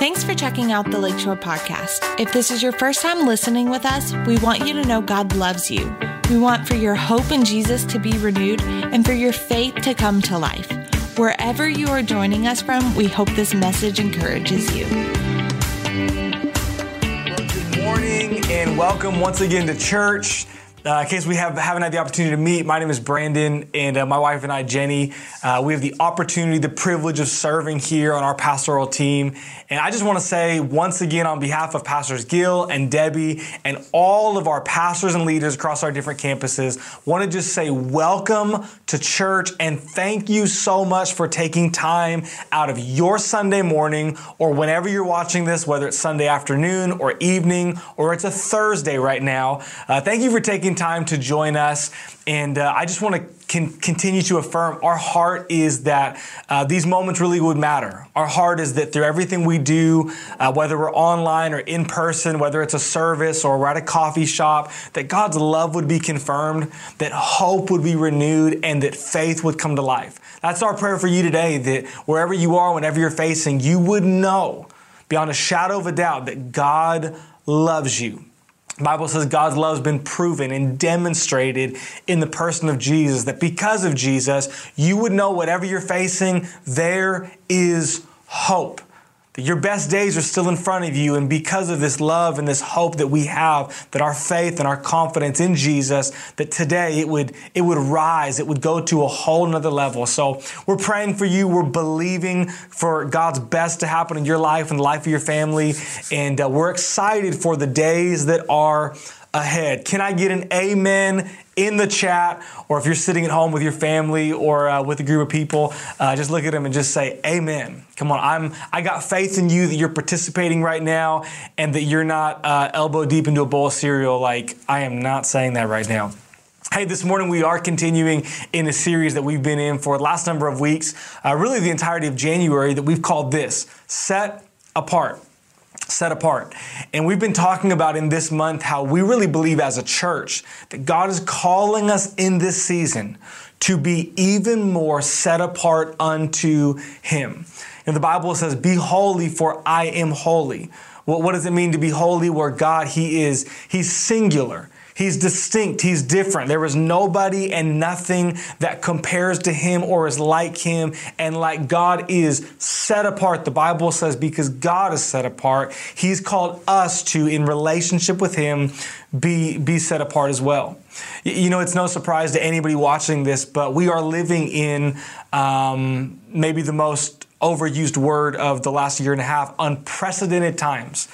Thanks for checking out the Lakeshore Podcast. If this is your first time listening with us, we want you to know God loves you. We want for your hope in Jesus to be renewed and for your faith to come to life. Wherever you are joining us from, we hope this message encourages you. Well, good morning and welcome once again to church. Uh, in case we have, haven't had the opportunity to meet, my name is Brandon, and uh, my wife and I, Jenny, uh, we have the opportunity, the privilege of serving here on our pastoral team. And I just want to say once again, on behalf of Pastors Gill and Debbie and all of our pastors and leaders across our different campuses, want to just say welcome to church and thank you so much for taking time out of your Sunday morning or whenever you're watching this, whether it's Sunday afternoon or evening or it's a Thursday right now. Uh, thank you for taking taking time to join us. And uh, I just want to con- continue to affirm our heart is that uh, these moments really would matter. Our heart is that through everything we do, uh, whether we're online or in person, whether it's a service or we're at a coffee shop, that God's love would be confirmed, that hope would be renewed, and that faith would come to life. That's our prayer for you today that wherever you are, whenever you're facing, you would know beyond a shadow of a doubt that God loves you Bible says God's love has been proven and demonstrated in the person of Jesus, that because of Jesus, you would know whatever you're facing, there is hope your best days are still in front of you. And because of this love and this hope that we have, that our faith and our confidence in Jesus, that today it would, it would rise, it would go to a whole nother level. So we're praying for you. We're believing for God's best to happen in your life and the life of your family. And uh, we're excited for the days that are ahead. Can I get an amen in the chat? Or if you're sitting at home with your family or uh, with a group of people, uh, just look at them and just say, Amen. Come on, I'm, I got faith in you that you're participating right now and that you're not uh, elbow deep into a bowl of cereal. Like, I am not saying that right now. Hey, this morning we are continuing in a series that we've been in for the last number of weeks, uh, really the entirety of January, that we've called this Set Apart set apart. And we've been talking about in this month how we really believe as a church that God is calling us in this season to be even more set apart unto Him. And the Bible says, Be holy, for I am holy. Well, what does it mean to be holy? Where God, He is, He's singular. He's distinct. He's different. There is nobody and nothing that compares to him or is like him and like God is set apart. The Bible says because God is set apart, he's called us to, in relationship with him, be, be set apart as well. You know, it's no surprise to anybody watching this, but we are living in um, maybe the most overused word of the last year and a half unprecedented times.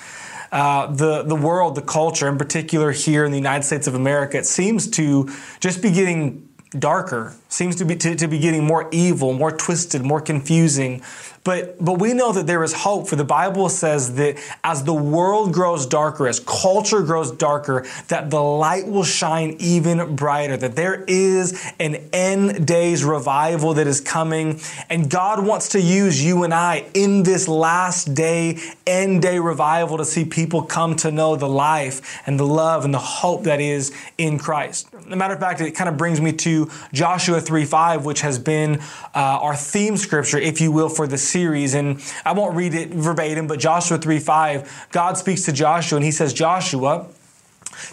Uh, the the world, the culture, in particular here in the United States of America, it seems to just be getting darker, seems to be to, to be getting more evil, more twisted, more confusing. But, but we know that there is hope, for the Bible says that as the world grows darker, as culture grows darker, that the light will shine even brighter, that there is an end days revival that is coming. And God wants to use you and I in this last day, end day revival to see people come to know the life and the love and the hope that is in Christ. As a matter of fact, it kind of brings me to Joshua 3 5, which has been uh, our theme scripture, if you will, for the series. And I won't read it verbatim, but Joshua 3 5, God speaks to Joshua and he says, Joshua,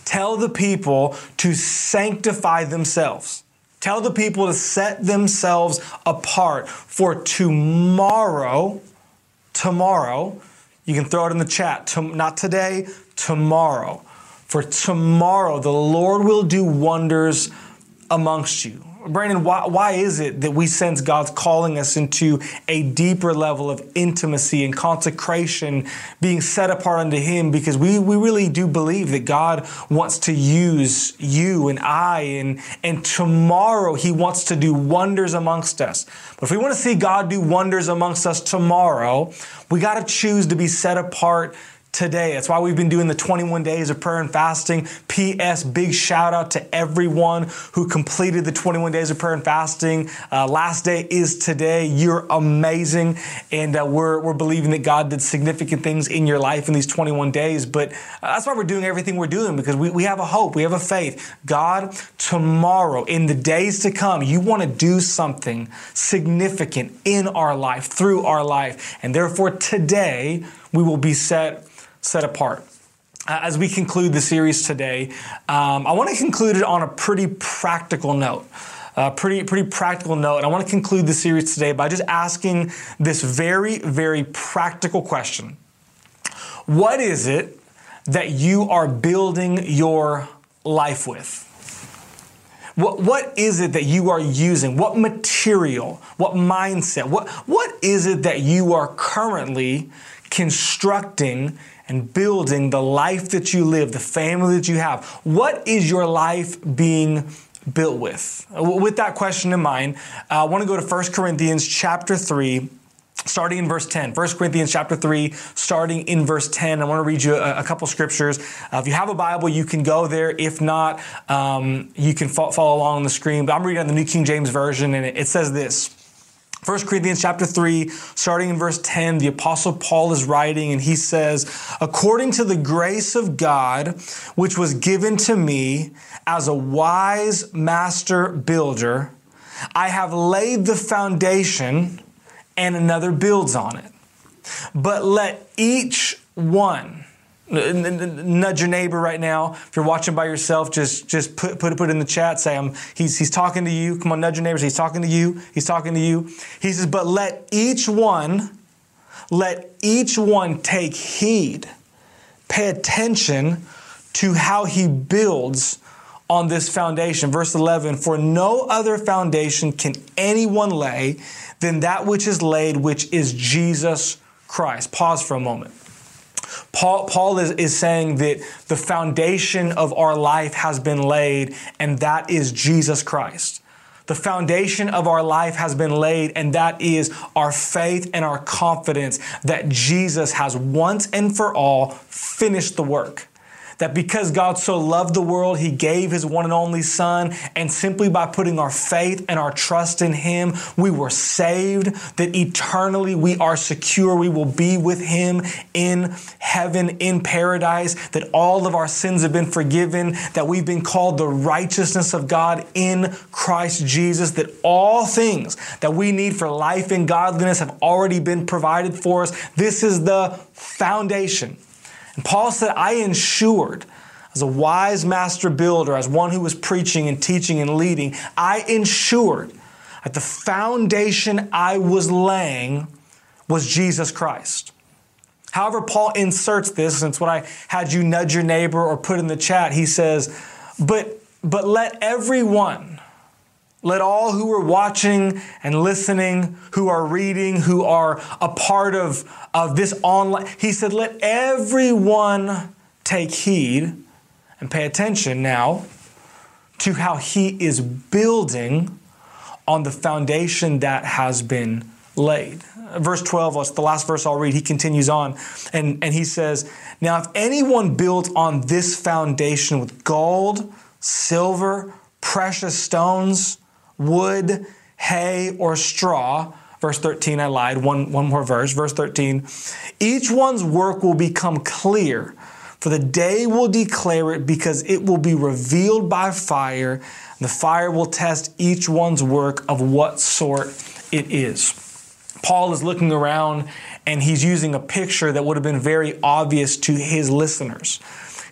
tell the people to sanctify themselves. Tell the people to set themselves apart for tomorrow. Tomorrow, you can throw it in the chat. To, not today, tomorrow. For tomorrow, the Lord will do wonders amongst you. Brandon, why, why is it that we sense God's calling us into a deeper level of intimacy and consecration, being set apart unto Him? Because we, we really do believe that God wants to use you and I, and, and tomorrow He wants to do wonders amongst us. But if we want to see God do wonders amongst us tomorrow, we got to choose to be set apart today. That's why we've been doing the 21 days of prayer and fasting. P.S. Big shout out to everyone who completed the 21 days of prayer and fasting. Uh, last day is today. You're amazing. And uh, we're, we're believing that God did significant things in your life in these 21 days. But uh, that's why we're doing everything we're doing because we, we have a hope, we have a faith. God, tomorrow, in the days to come, you want to do something significant in our life, through our life. And therefore, today, we will be set set apart. Uh, as we conclude the series today, um, I want to conclude it on a pretty practical note. A pretty, pretty practical note. And I want to conclude the series today by just asking this very, very practical question. What is it that you are building your life with? What, what is it that you are using? What material? What mindset? What, what is it that you are currently constructing and building the life that you live, the family that you have? What is your life being built with? With that question in mind, I want to go to 1 Corinthians chapter 3 starting in verse 10 1 corinthians chapter 3 starting in verse 10 i want to read you a, a couple scriptures. Uh, if you have a bible you can go there. If not um, you can fo- follow along on the screen but i'm reading on the new king james version and it, it says this 1 Corinthians chapter 3, starting in verse 10, the apostle Paul is writing and he says, According to the grace of God, which was given to me as a wise master builder, I have laid the foundation and another builds on it. But let each one, nudge your neighbor right now. If you're watching by yourself, just just put put put in the chat. Say, "I'm." He's he's talking to you. Come on, nudge your neighbors. He's talking to you. He's talking to you. He says, "But let each one, let each one take heed, pay attention to how he builds." On this foundation. Verse 11, for no other foundation can anyone lay than that which is laid, which is Jesus Christ. Pause for a moment. Paul, Paul is, is saying that the foundation of our life has been laid, and that is Jesus Christ. The foundation of our life has been laid, and that is our faith and our confidence that Jesus has once and for all finished the work that because God so loved the world, He gave His one and only Son, and simply by putting our faith and our trust in Him, we were saved, that eternally we are secure. We will be with Him in heaven, in paradise, that all of our sins have been forgiven, that we've been called the righteousness of God in Christ Jesus, that all things that we need for life and godliness have already been provided for us. This is the foundation and Paul said, I ensured, as a wise master builder, as one who was preaching and teaching and leading, I ensured that the foundation I was laying was Jesus Christ. However, Paul inserts this, it's what I had you nudge your neighbor or put in the chat. He says, But, but let everyone let all who are watching and listening, who are reading, who are a part of, of this online, he said, let everyone take heed and pay attention now to how he is building on the foundation that has been laid. Verse 12, it's the last verse I'll read. He continues on and, and he says, Now, if anyone builds on this foundation with gold, silver, precious stones, wood, hay, or straw. Verse 13, I lied. One, one more verse. Verse 13. Each one's work will become clear, for the day will declare it because it will be revealed by fire. The fire will test each one's work of what sort it is. Paul is looking around and he's using a picture that would have been very obvious to his listeners.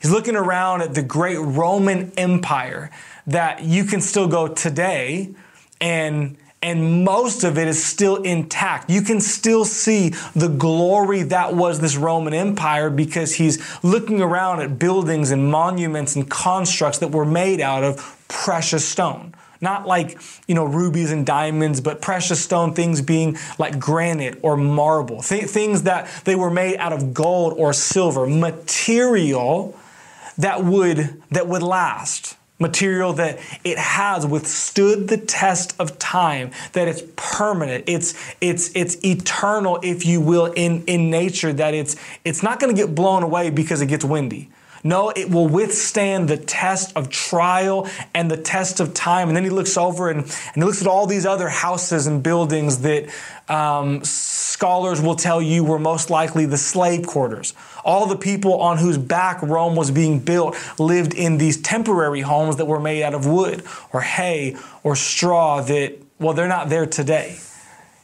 He's looking around at the great Roman Empire that you can still go today and and most of it is still intact. You can still see the glory that was this Roman Empire because he's looking around at buildings and monuments and constructs that were made out of precious stone. Not like, you know, rubies and diamonds, but precious stone things being like granite or marble. Th- things that they were made out of gold or silver, material that would that would last material that it has withstood the test of time that it's permanent. It's it's it's eternal if you will in in nature that it's it's not going to get blown away because it gets windy no, it will withstand the test of trial and the test of time. And then he looks over and, and he looks at all these other houses and buildings that um, scholars will tell you were most likely the slave quarters. All the people on whose back Rome was being built lived in these temporary homes that were made out of wood or hay or straw that, well, they're not there today.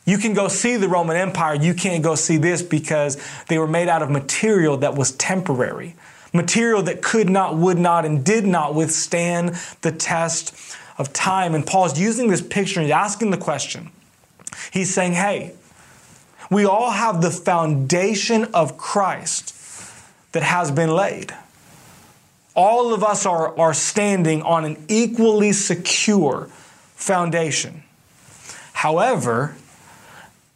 You can go see the Roman Empire. You can't go see this because they were made out of material that was temporary, material that could not, would not, and did not withstand the test of time. And Paul's using this picture and he's asking the question. He's saying, hey, we all have the foundation of Christ that has been laid. All of us are, are standing on an equally secure foundation. However,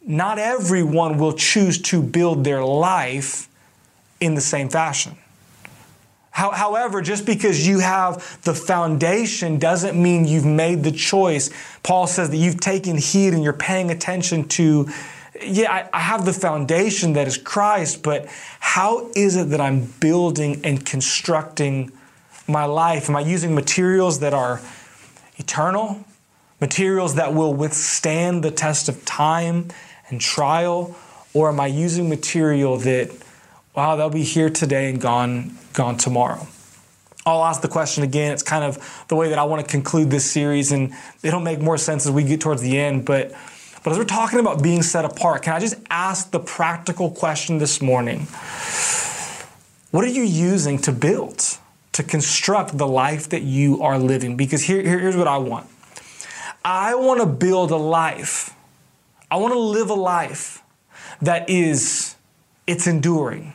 not everyone will choose to build their life in the same fashion. However, just because you have the foundation doesn't mean you've made the choice. Paul says that you've taken heed and you're paying attention to, yeah, I, I have the foundation that is Christ, but how is it that I'm building and constructing my life? Am I using materials that are eternal? Materials that will withstand the test of time and trial? Or am I using material that, wow, they'll be here today and gone, gone tomorrow? I'll ask the question again. It's kind of the way that I want to conclude this series, and it'll make more sense as we get towards the end. But, but as we're talking about being set apart, can I just ask the practical question this morning? What are you using to build, to construct the life that you are living? Because here, here here's what I want I want to build a life I want to live a life that is, it's enduring.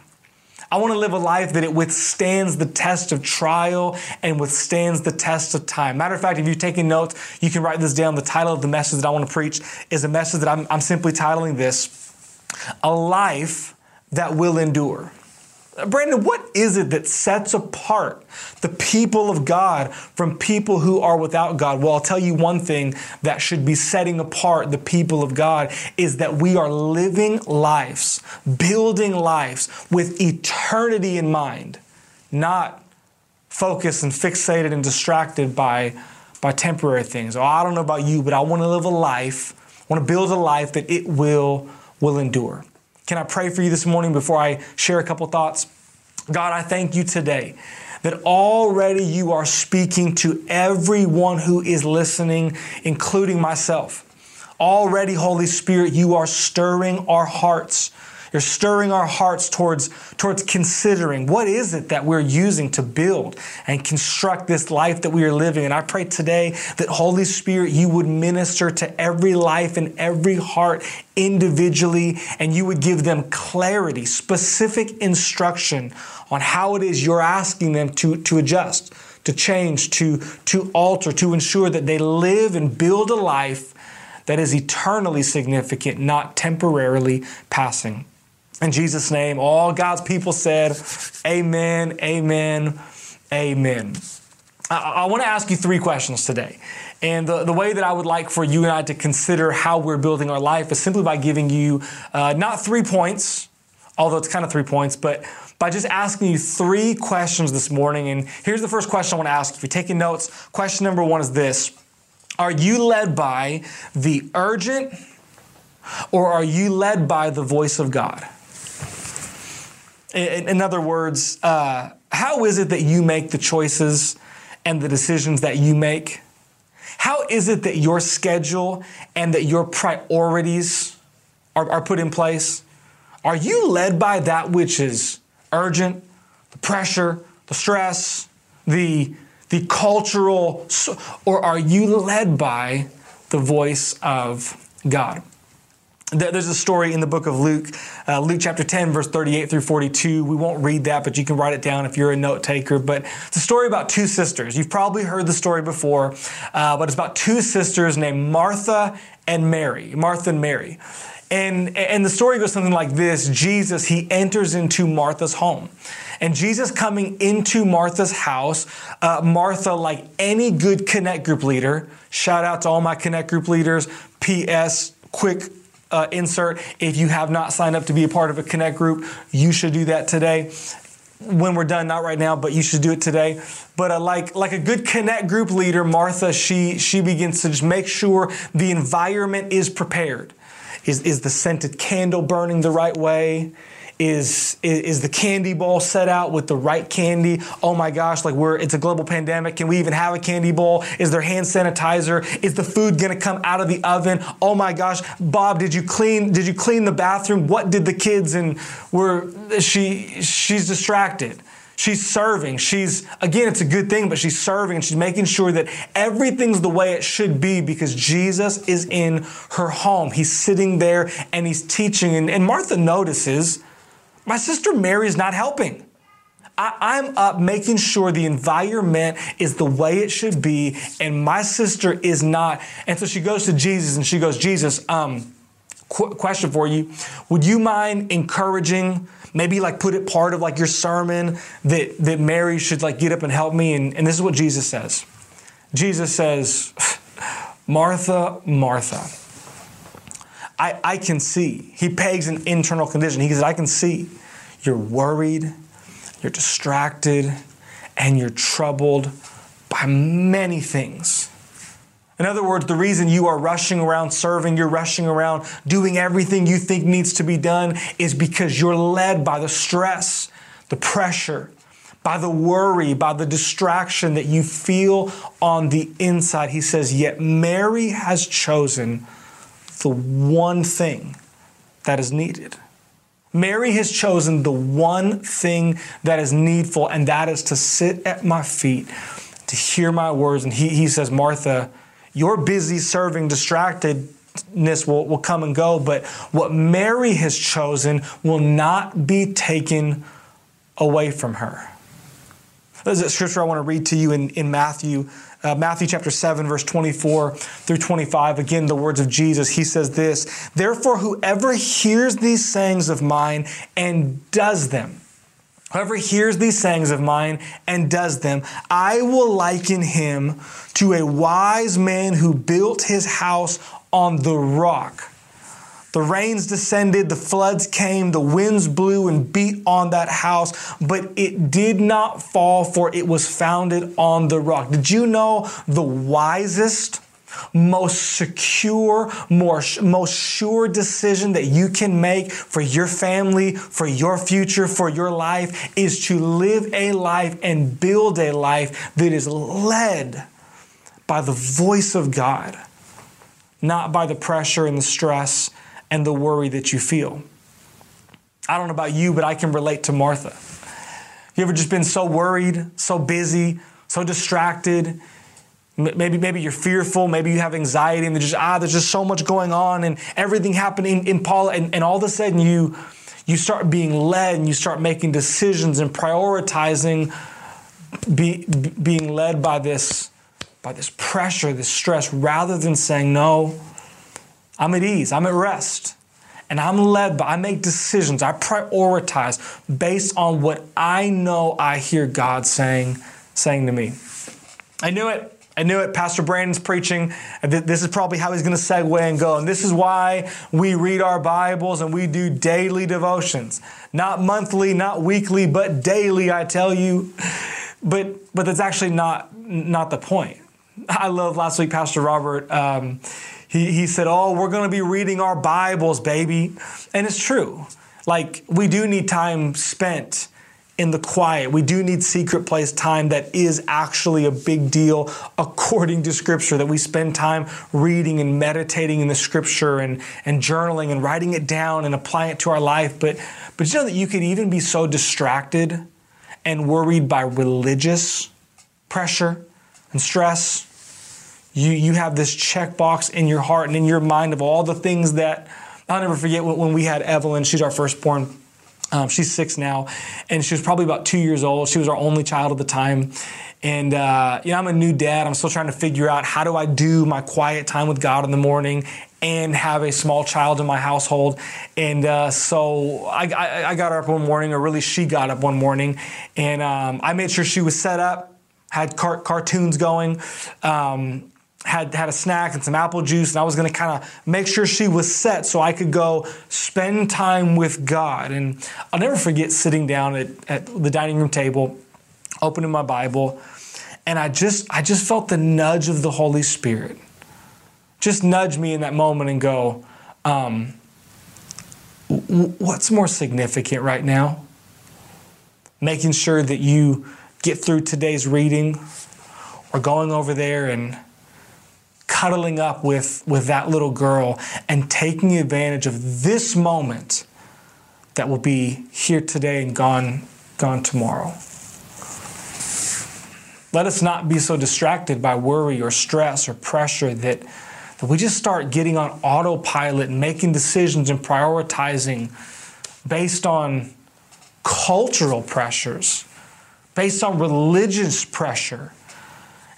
I want to live a life that it withstands the test of trial and withstands the test of time. Matter of fact, if you're taking notes, you can write this down. The title of the message that I want to preach is a message that I'm, I'm simply titling this A Life That Will Endure. Brandon, what is it that sets apart the people of God from people who are without God? Well, I'll tell you one thing that should be setting apart the people of God is that we are living lives, building lives with eternity in mind, not focused and fixated and distracted by, by temporary things. Oh, I don't know about you, but I want to live a life, want to build a life that it will will endure. Can I pray for you this morning before I share a couple thoughts? God, I thank you today that already you are speaking to everyone who is listening, including myself. Already, Holy Spirit, you are stirring our hearts you're stirring our hearts towards, towards considering what is it that we're using to build and construct this life that we are living. And I pray today that Holy Spirit, you would minister to every life and every heart individually, and you would give them clarity, specific instruction on how it is you're asking them to, to adjust, to change, to, to alter, to ensure that they live and build a life that is eternally significant, not temporarily passing. In Jesus' name, all God's people said, Amen, Amen, Amen. I, I want to ask you three questions today. And the, the way that I would like for you and I to consider how we're building our life is simply by giving you uh, not three points, although it's kind of three points, but by just asking you three questions this morning. And here's the first question I want to ask. If you're taking notes, question number one is this Are you led by the urgent or are you led by the voice of God? In, other words, uh, how is it that you make the choices and the decisions that you make? How is it that your schedule and that your priorities are, are put in place? Are you led by that which is urgent, the pressure, the stress, the, the cultural, or are you led by the voice of God? There's a story in the book of Luke, uh, Luke chapter 10, verse 38 through 42. We won't read that, but you can write it down if you're a note taker. But it's a story about two sisters. You've probably heard the story before, uh, but it's about two sisters named Martha and Mary. Martha and Mary. And, and the story goes something like this Jesus, he enters into Martha's home. And Jesus coming into Martha's house, uh, Martha, like any good Connect Group leader, shout out to all my Connect Group leaders. P.S. Quick uh, insert. If you have not signed up to be a part of a Connect group, you should do that today. When we're done, not right now, but you should do it today. But uh, like like a good Connect group leader, Martha, she she begins to just make sure the environment is prepared. Is is the scented candle burning the right way? Is, is the candy bowl set out with the right candy? Oh my gosh, like we're it's a global pandemic. Can we even have a candy bowl? Is there hand sanitizer? Is the food gonna come out of the oven? Oh my gosh, Bob, did you clean did you clean the bathroom? What did the kids and were she she's distracted. She's serving. She's, again, it's a good thing, but she's serving and she's making sure that everything's the way it should be because Jesus is in her home. He's sitting there and he's teaching. And, and Martha notices, my sister Mary is not helping. I, am up making sure the environment is the way it should be, and my sister is not. And so she goes to Jesus and she goes, Jesus, um, qu- question for you. Would you mind encouraging maybe like put it part of like your sermon that, that Mary should like get up and help me. And, and this is what Jesus says. Jesus says, Martha, Martha, I, I can see. He pegs an internal condition. He says, I can see you're worried, you're distracted, and you're troubled by many things. In other words, the reason you are rushing around serving, you're rushing around doing everything you think needs to be done is because you're led by the stress, the pressure, by the worry, by the distraction that you feel on the inside. He says, Yet Mary has chosen the one thing that is needed. Mary has chosen the one thing that is needful, and that is to sit at my feet, to hear my words. And he, he says, Martha, your busy serving distractedness will, will come and go, but what Mary has chosen will not be taken away from her. There's a scripture I want to read to you in, in Matthew, uh, Matthew chapter 7, verse 24 through 25. Again, the words of Jesus. He says this Therefore, whoever hears these sayings of mine and does them, Whoever hears these sayings of mine and does them, I will liken him to a wise man who built his house on the rock. The rains descended, the floods came, the winds blew and beat on that house, but it did not fall, for it was founded on the rock. Did you know the wisest? most secure, more, most sure decision that you can make for your family, for your future, for your life is to live a life and build a life that is led by the voice of God, not by the pressure and the stress and the worry that you feel. I don't know about you, but I can relate to Martha. You ever just been so worried, so busy, so distracted? Maybe, maybe you're fearful, maybe you have anxiety, and there's just, ah, there's just so much going on and everything happening in Paul, and, and all of a sudden you you start being led and you start making decisions and prioritizing be, being led by this by this pressure, this stress, rather than saying, No, I'm at ease, I'm at rest. And I'm led by, I make decisions, I prioritize based on what I know I hear God saying, saying to me. I knew it. I knew it. Pastor Brandon's preaching. This is probably how he's going to segue and go. And this is why we read our Bibles and we do daily devotions. Not monthly, not weekly, but daily, I tell you. But, but that's actually not, not the point. I love last week, Pastor Robert. Um, he, he said, Oh, we're going to be reading our Bibles, baby. And it's true. Like, we do need time spent in the quiet. We do need secret place time that is actually a big deal according to Scripture, that we spend time reading and meditating in the Scripture and, and journaling and writing it down and applying it to our life. But, but you know that you could even be so distracted and worried by religious pressure and stress. You, you have this checkbox in your heart and in your mind of all the things that I'll never forget when we had Evelyn, she's our firstborn um, she's six now, and she was probably about two years old. She was our only child at the time. And, uh, you know, I'm a new dad. I'm still trying to figure out how do I do my quiet time with God in the morning and have a small child in my household. And uh, so I, I, I, got her up one morning, or really she got up one morning, and um, I made sure she was set up, had car- cartoons going. Um, had had a snack and some apple juice, and I was going to kind of make sure she was set so I could go spend time with God. And I'll never forget sitting down at, at the dining room table, opening my Bible, and I just I just felt the nudge of the Holy Spirit, just nudge me in that moment and go, um, what's more significant right now? Making sure that you get through today's reading or going over there and cuddling up with, with that little girl and taking advantage of this moment that will be here today and gone, gone tomorrow. Let us not be so distracted by worry or stress or pressure that, that we just start getting on autopilot and making decisions and prioritizing based on cultural pressures, based on religious pressure,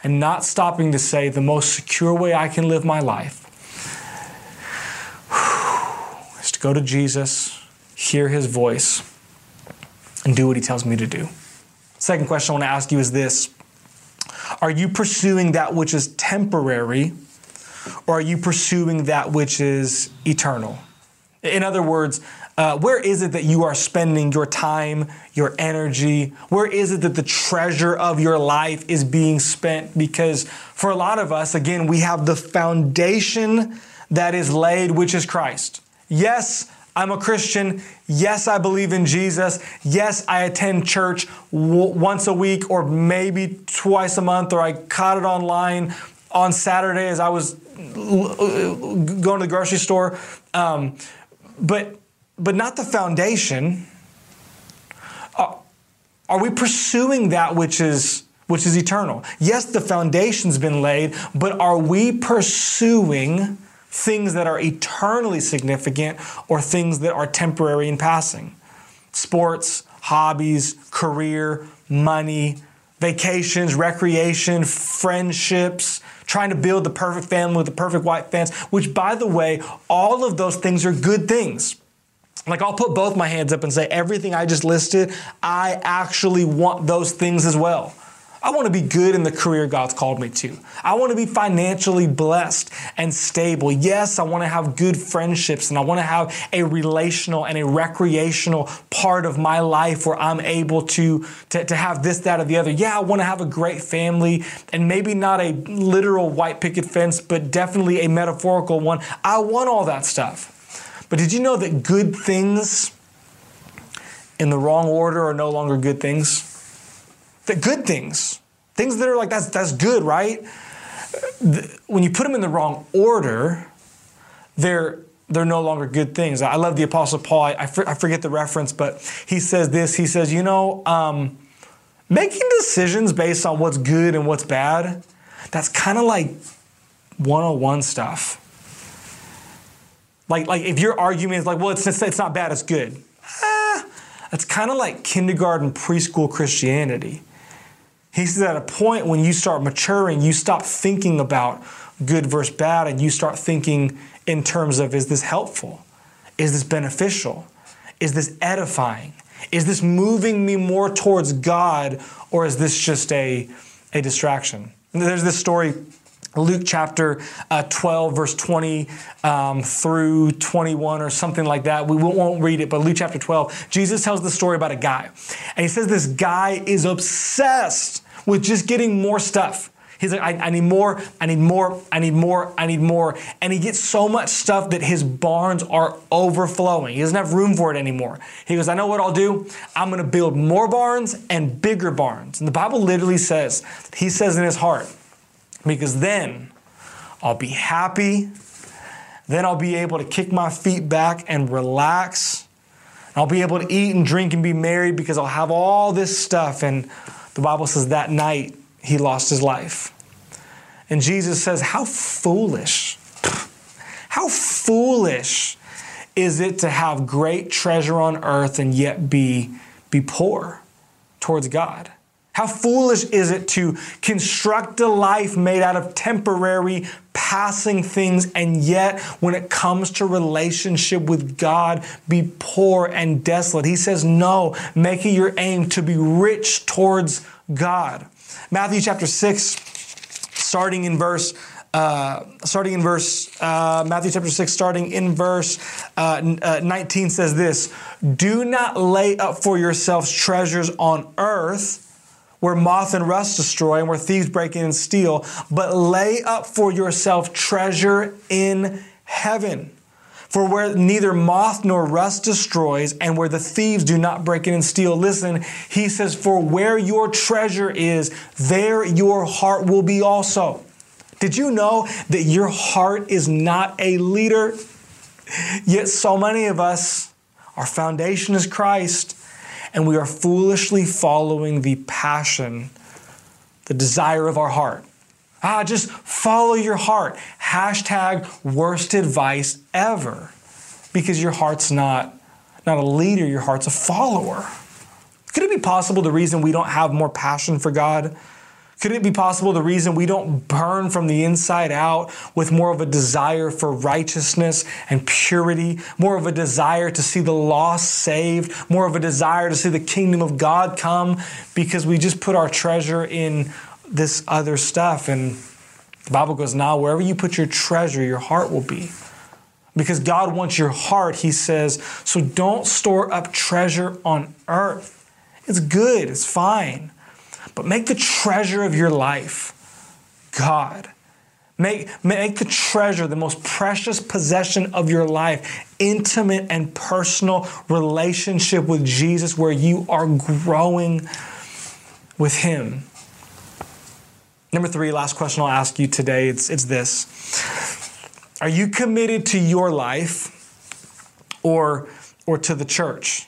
and not stopping to say the most secure way I can live my life is to go to Jesus, hear his voice, and do what he tells me to do. Second question I want to ask you is this Are you pursuing that which is temporary, or are you pursuing that which is eternal? In other words, uh, where is it that you are spending your time, your energy? Where is it that the treasure of your life is being spent? Because for a lot of us, again, we have the foundation that is laid, which is Christ. Yes, I'm a Christian. Yes, I believe in Jesus. Yes, I attend church w- once a week or maybe twice a month, or I caught it online on Saturday as I was going to the grocery store. Um, but but not the foundation. Uh, are we pursuing that which is which is eternal? Yes, the foundation's been laid, but are we pursuing things that are eternally significant or things that are temporary and passing? Sports, hobbies, career, money, vacations, recreation, friendships, trying to build the perfect family with the perfect white fence, which, by the way, all of those things are good things. Like, I'll put both my hands up and say, everything I just listed, I actually want those things as well. I want to be good in the career God's called me to. I want to be financially blessed and stable. Yes, I want to have good friendships and I want to have a relational and a recreational part of my life where I'm able to, to, to have this, that, or the other. Yeah, I want to have a great family and maybe not a literal white picket fence, but definitely a metaphorical one. I want all that stuff. But did you know that good things in the wrong order are no longer good things? That good things, things that are like that's that's good, right? When you put them in the wrong order, they're they're no longer good things. I love the Apostle Paul. I, I forget the reference, but he says this. He says, you know, um, making decisions based on what's good and what's bad, that's kind of like 101 stuff. Like, like if your argument is like, well, it's, it's not bad, it's good. Ah, that's kind of like kindergarten, preschool Christianity. He says at a point when you start maturing, you stop thinking about good versus bad and you start thinking in terms of is this helpful? Is this beneficial? Is this edifying? Is this moving me more towards God or is this just a, a distraction? There's this story Luke chapter uh, 12, verse 20 um, through 21, or something like that. We won't read it, but Luke chapter 12, Jesus tells the story about a guy. And he says this guy is obsessed with just getting more stuff. He's like, I, I, need more, I need more, I need more, I need more. And he gets so much stuff that his barns are overflowing. He doesn't have room for it anymore. He goes, I know what I'll do. I'm going to build more barns and bigger barns. And the Bible literally says, he says in his heart, because then I'll be happy. Then I'll be able to kick my feet back and relax. I'll be able to eat and drink and be merry because I'll have all this stuff. And the Bible says that night he lost his life. And Jesus says, How foolish, how foolish is it to have great treasure on earth and yet be, be poor towards God? How foolish is it to construct a life made out of temporary, passing things, and yet when it comes to relationship with God, be poor and desolate? He says, No, make it your aim to be rich towards God. Matthew chapter 6, starting in verse uh, starting in verse uh, Matthew chapter 6, starting in verse uh, uh 19 says this Do not lay up for yourselves treasures on earth where moth and rust destroy and where thieves break in and steal, but lay up for yourself treasure in heaven. For where neither moth nor rust destroys, and where the thieves do not break in and steal, listen, he says, For where your treasure is, there your heart will be also. Did you know that your heart is not a leader? Yet so many of us, our foundation is Christ, and we are foolishly following the passion, the desire of our heart. Ah, just follow your heart. Hashtag worst advice ever. Because your heart's not, not a leader, your heart's a follower. Could it be possible the reason we don't have more passion for God? Could it be possible the reason we don't burn from the inside out with more of a desire for righteousness and purity, more of a desire to see the lost saved, more of a desire to see the kingdom of God come because we just put our treasure in this other stuff. And the Bible goes, now wherever you put your treasure, your heart will be. Because God wants your heart, He says, so don't store up treasure on earth. It's good, it's fine. But make the treasure of your life God. Make, make the treasure, the most precious possession of your life, intimate and personal relationship with Jesus where you are growing with Him. Number three, last question I'll ask you today it's, it's this Are you committed to your life or, or to the church?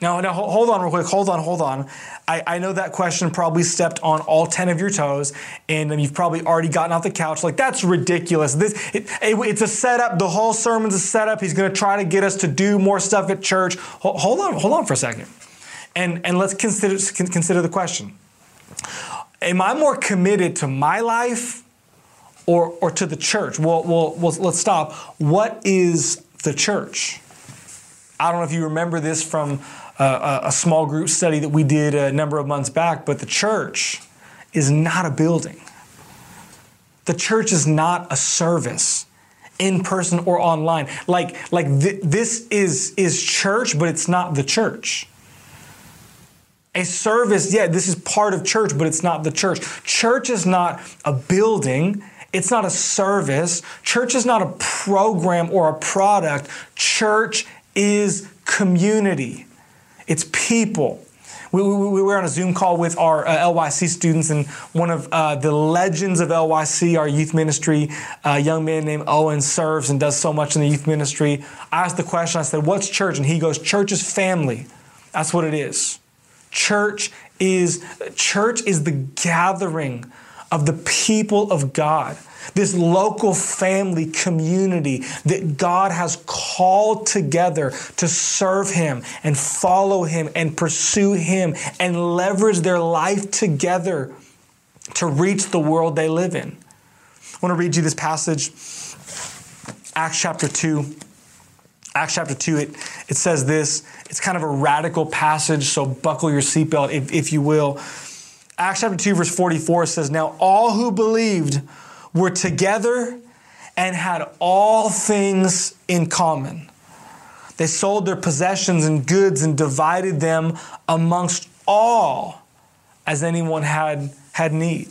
Now, now, hold on real quick. Hold on, hold on. I, I know that question probably stepped on all 10 of your toes, and you've probably already gotten off the couch. Like, that's ridiculous. This it, it, It's a setup. The whole sermon's a setup. He's going to try to get us to do more stuff at church. Hold, hold on, hold on for a second. And, and let's consider, consider the question am I more committed to my life or, or to the church? Well, well, well, let's stop. What is the church? I don't know if you remember this from uh, a small group study that we did a number of months back, but the church is not a building. The church is not a service in person or online. Like, like th- this is, is church, but it's not the church. A service, yeah, this is part of church, but it's not the church. Church is not a building. It's not a service. Church is not a program or a product. Church is community. It's people. We, we, we, were on a Zoom call with our uh, LYC students, and one of uh, the legends of LYC, our youth ministry, a young man named Owen serves and does so much in the youth ministry. I asked the question, I said, What's church? And he goes, Church is family. That's what it is. Church is church is the gathering of the people of God. This local family community that God has called together to serve Him and follow Him and pursue Him and leverage their life together to reach the world they live in. I want to read you this passage, Acts chapter 2. Acts chapter 2, it, it says this. It's kind of a radical passage, so buckle your seatbelt if, if you will. Acts chapter 2, verse 44 says, Now all who believed were together and had all things in common. They sold their possessions and goods and divided them amongst all as anyone had, had need.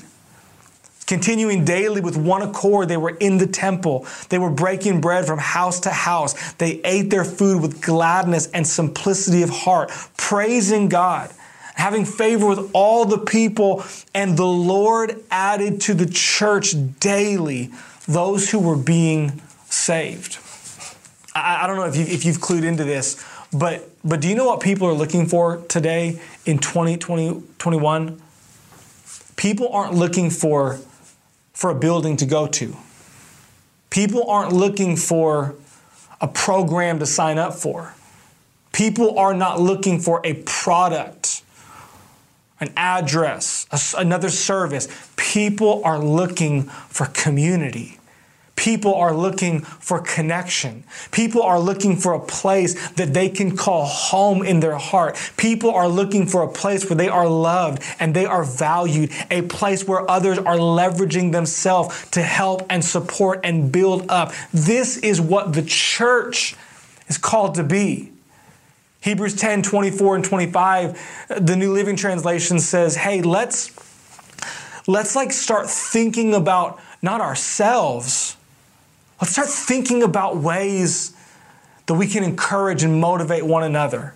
Continuing daily with one accord, they were in the temple. They were breaking bread from house to house. They ate their food with gladness and simplicity of heart, praising God, having favor with all the people. And the Lord added to the church daily those who were being saved. I, I don't know if, you, if you've clued into this, but, but do you know what people are looking for today in 2021? People aren't looking for for a building to go to. People aren't looking for a program to sign up for. People are not looking for a product, an address, another service. People are looking for community. People are looking for connection. People are looking for a place that they can call home in their heart. People are looking for a place where they are loved and they are valued, a place where others are leveraging themselves to help and support and build up. This is what the church is called to be. Hebrews 10 24 and 25, the New Living Translation says, hey, let's let's like start thinking about not ourselves Let's start thinking about ways that we can encourage and motivate one another.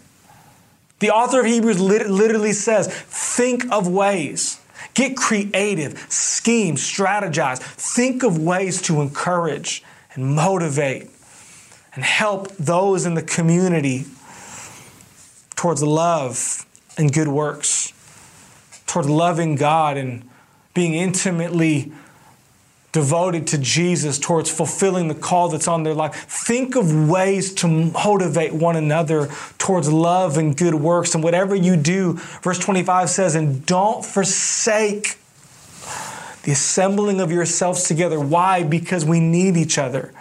The author of Hebrews literally says, think of ways. Get creative, scheme, strategize. Think of ways to encourage and motivate and help those in the community towards love and good works, towards loving God and being intimately devoted to Jesus, towards fulfilling the call that's on their life. Think of ways to motivate one another towards love and good works. And whatever you do, verse 25 says, and don't forsake the assembling of yourselves together. Why? Because we need each other.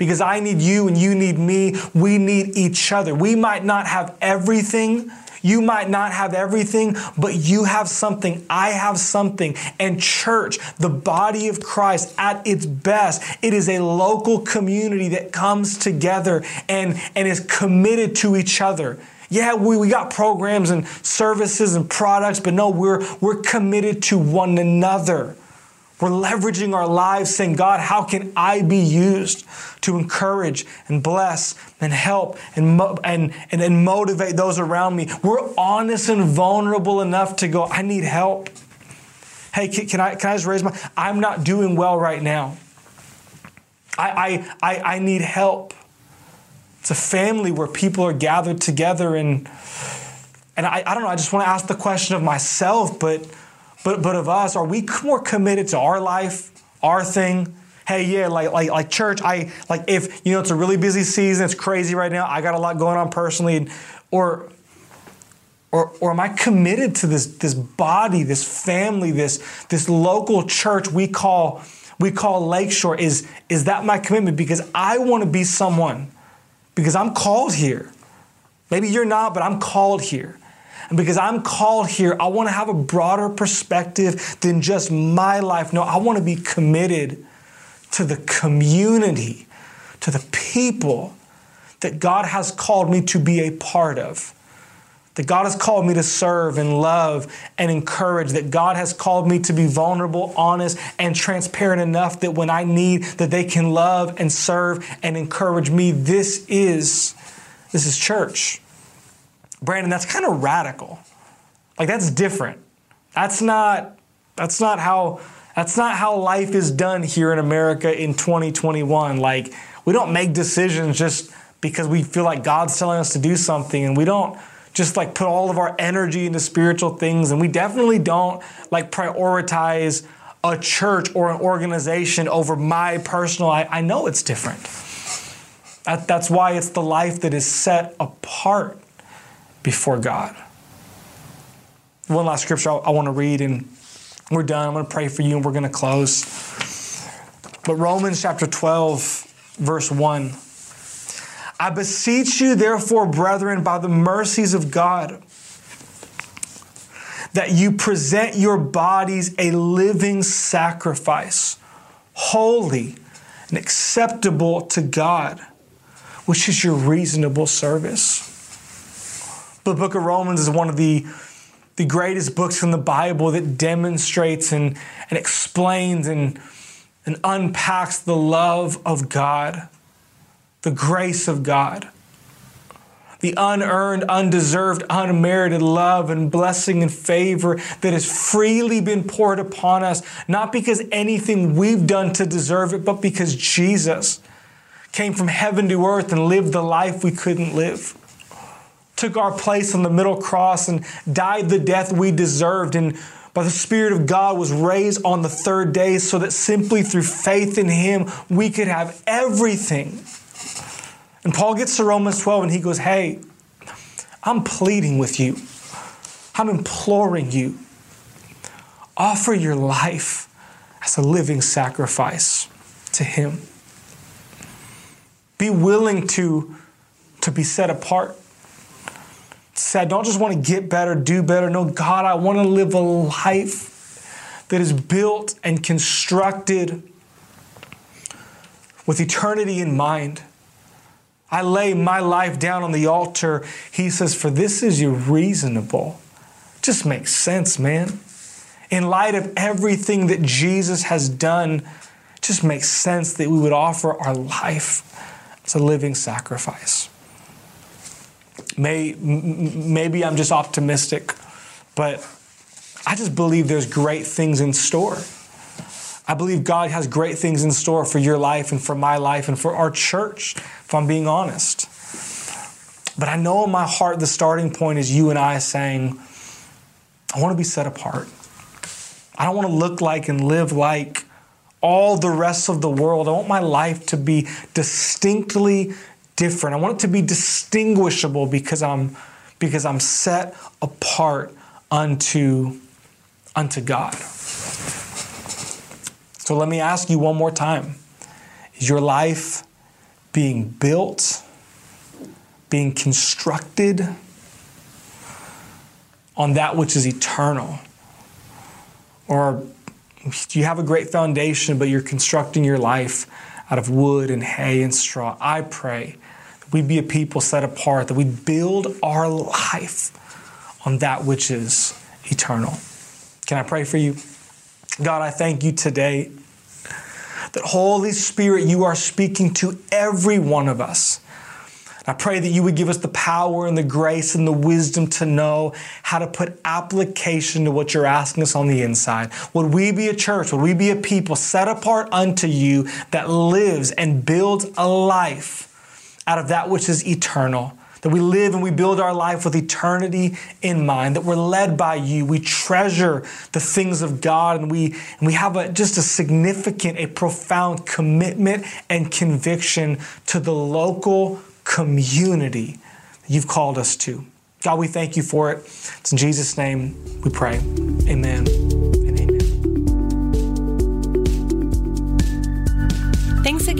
Because I need you and you need me. We need each other. We might not have everything you might not have everything, but you have something. I have something. And church, the body of Christ at its best, it is a local community that comes together and, and is committed to each other. Yeah, we, we got programs and services and products, but no, we're, we're committed to one another. We're leveraging our lives saying, God, how can I be used to encourage and bless and help and, mo- and, and, and motivate those around me? We're honest and vulnerable enough to go, I need help. Hey, can, can I, can I just raise my, I'm not doing well right now. I, I, I, I need help. It's a family where people are gathered together and, and I, I don't know, I just want to ask the question of myself, but but but of us, are we more committed to our life, our thing? Hey, yeah, like like like church. I like if you know it's a really busy season. It's crazy right now. I got a lot going on personally, or or, or am I committed to this, this body, this family, this, this local church we call, we call Lakeshore? Is, is that my commitment? Because I want to be someone, because I'm called here. Maybe you're not, but I'm called here. And because I'm called here, I want to have a broader perspective than just my life. No, I want to be committed to the community, to the people that God has called me to be a part of. That God has called me to serve and love and encourage. That God has called me to be vulnerable, honest, and transparent enough that when I need, that they can love and serve and encourage me. This is, this is church. Brandon, that's kind of radical. Like that's different. That's not that's not how that's not how life is done here in America in 2021. Like we don't make decisions just because we feel like God's telling us to do something and we don't just like put all of our energy into spiritual things and we definitely don't like prioritize a church or an organization over my personal I, I know it's different. That, that's why it's the life that is set apart before God. One last scripture I, I want to read, and we're done. I'm going to pray for you, and we're going to close. But Romans chapter 12, verse 1. I beseech you, therefore, brethren, by the mercies of God, that you present your bodies a living sacrifice, holy and acceptable to God, which is your reasonable service. The book of Romans is one of the, the greatest books from the Bible that demonstrates and, and explains and, and unpacks the love of God, the grace of God, the unearned, undeserved, unmerited love and blessing and favor that has freely been poured upon us, not because anything we've done to deserve it, but because Jesus came from heaven to earth and lived the life we couldn't live took our place on the middle cross and died the death we deserved and by the Spirit of God was raised on the third day so that simply through faith in Him we could have everything. And Paul gets to Romans 12 and he goes, Hey, I'm pleading with you. I'm imploring you. Offer your life as a living sacrifice to Him. Be willing to, to be set apart said, I don't just want to get better, do better. No, God, I want to live a life that is built and constructed with eternity in mind. I lay my life down on the altar. He says, For this is your reasonable. Just makes sense, man. In light of everything that Jesus has done, just makes sense that we would offer our life as a living sacrifice. May, maybe I'm just optimistic, but I just believe there's great things in store. I believe God has great things in store for your life and for my life and for our church, if I'm being honest. But I know in my heart the starting point is you and I saying, I want to be set apart. I don't want to look like and live like all the rest of the world. I want my life to be distinctly different. I want it to be distinguishable because I'm because I'm set apart unto unto God. So let me ask you one more time. Is your life being built, being constructed on that which is eternal? Or do you have a great foundation, but you're constructing your life out of wood and hay and straw? I pray we be a people set apart, that we build our life on that which is eternal. Can I pray for you? God, I thank you today that Holy Spirit, you are speaking to every one of us. I pray that you would give us the power and the grace and the wisdom to know how to put application to what you're asking us on the inside. Would we be a church? Would we be a people set apart unto you that lives and builds a life out of that which is eternal? That we live and we build our life with eternity in mind, that we're led by you. We treasure the things of God and we, and we have a, just a significant, a profound commitment and conviction to the local community you've called us to. God, we thank you for it. It's in Jesus' name we pray. Amen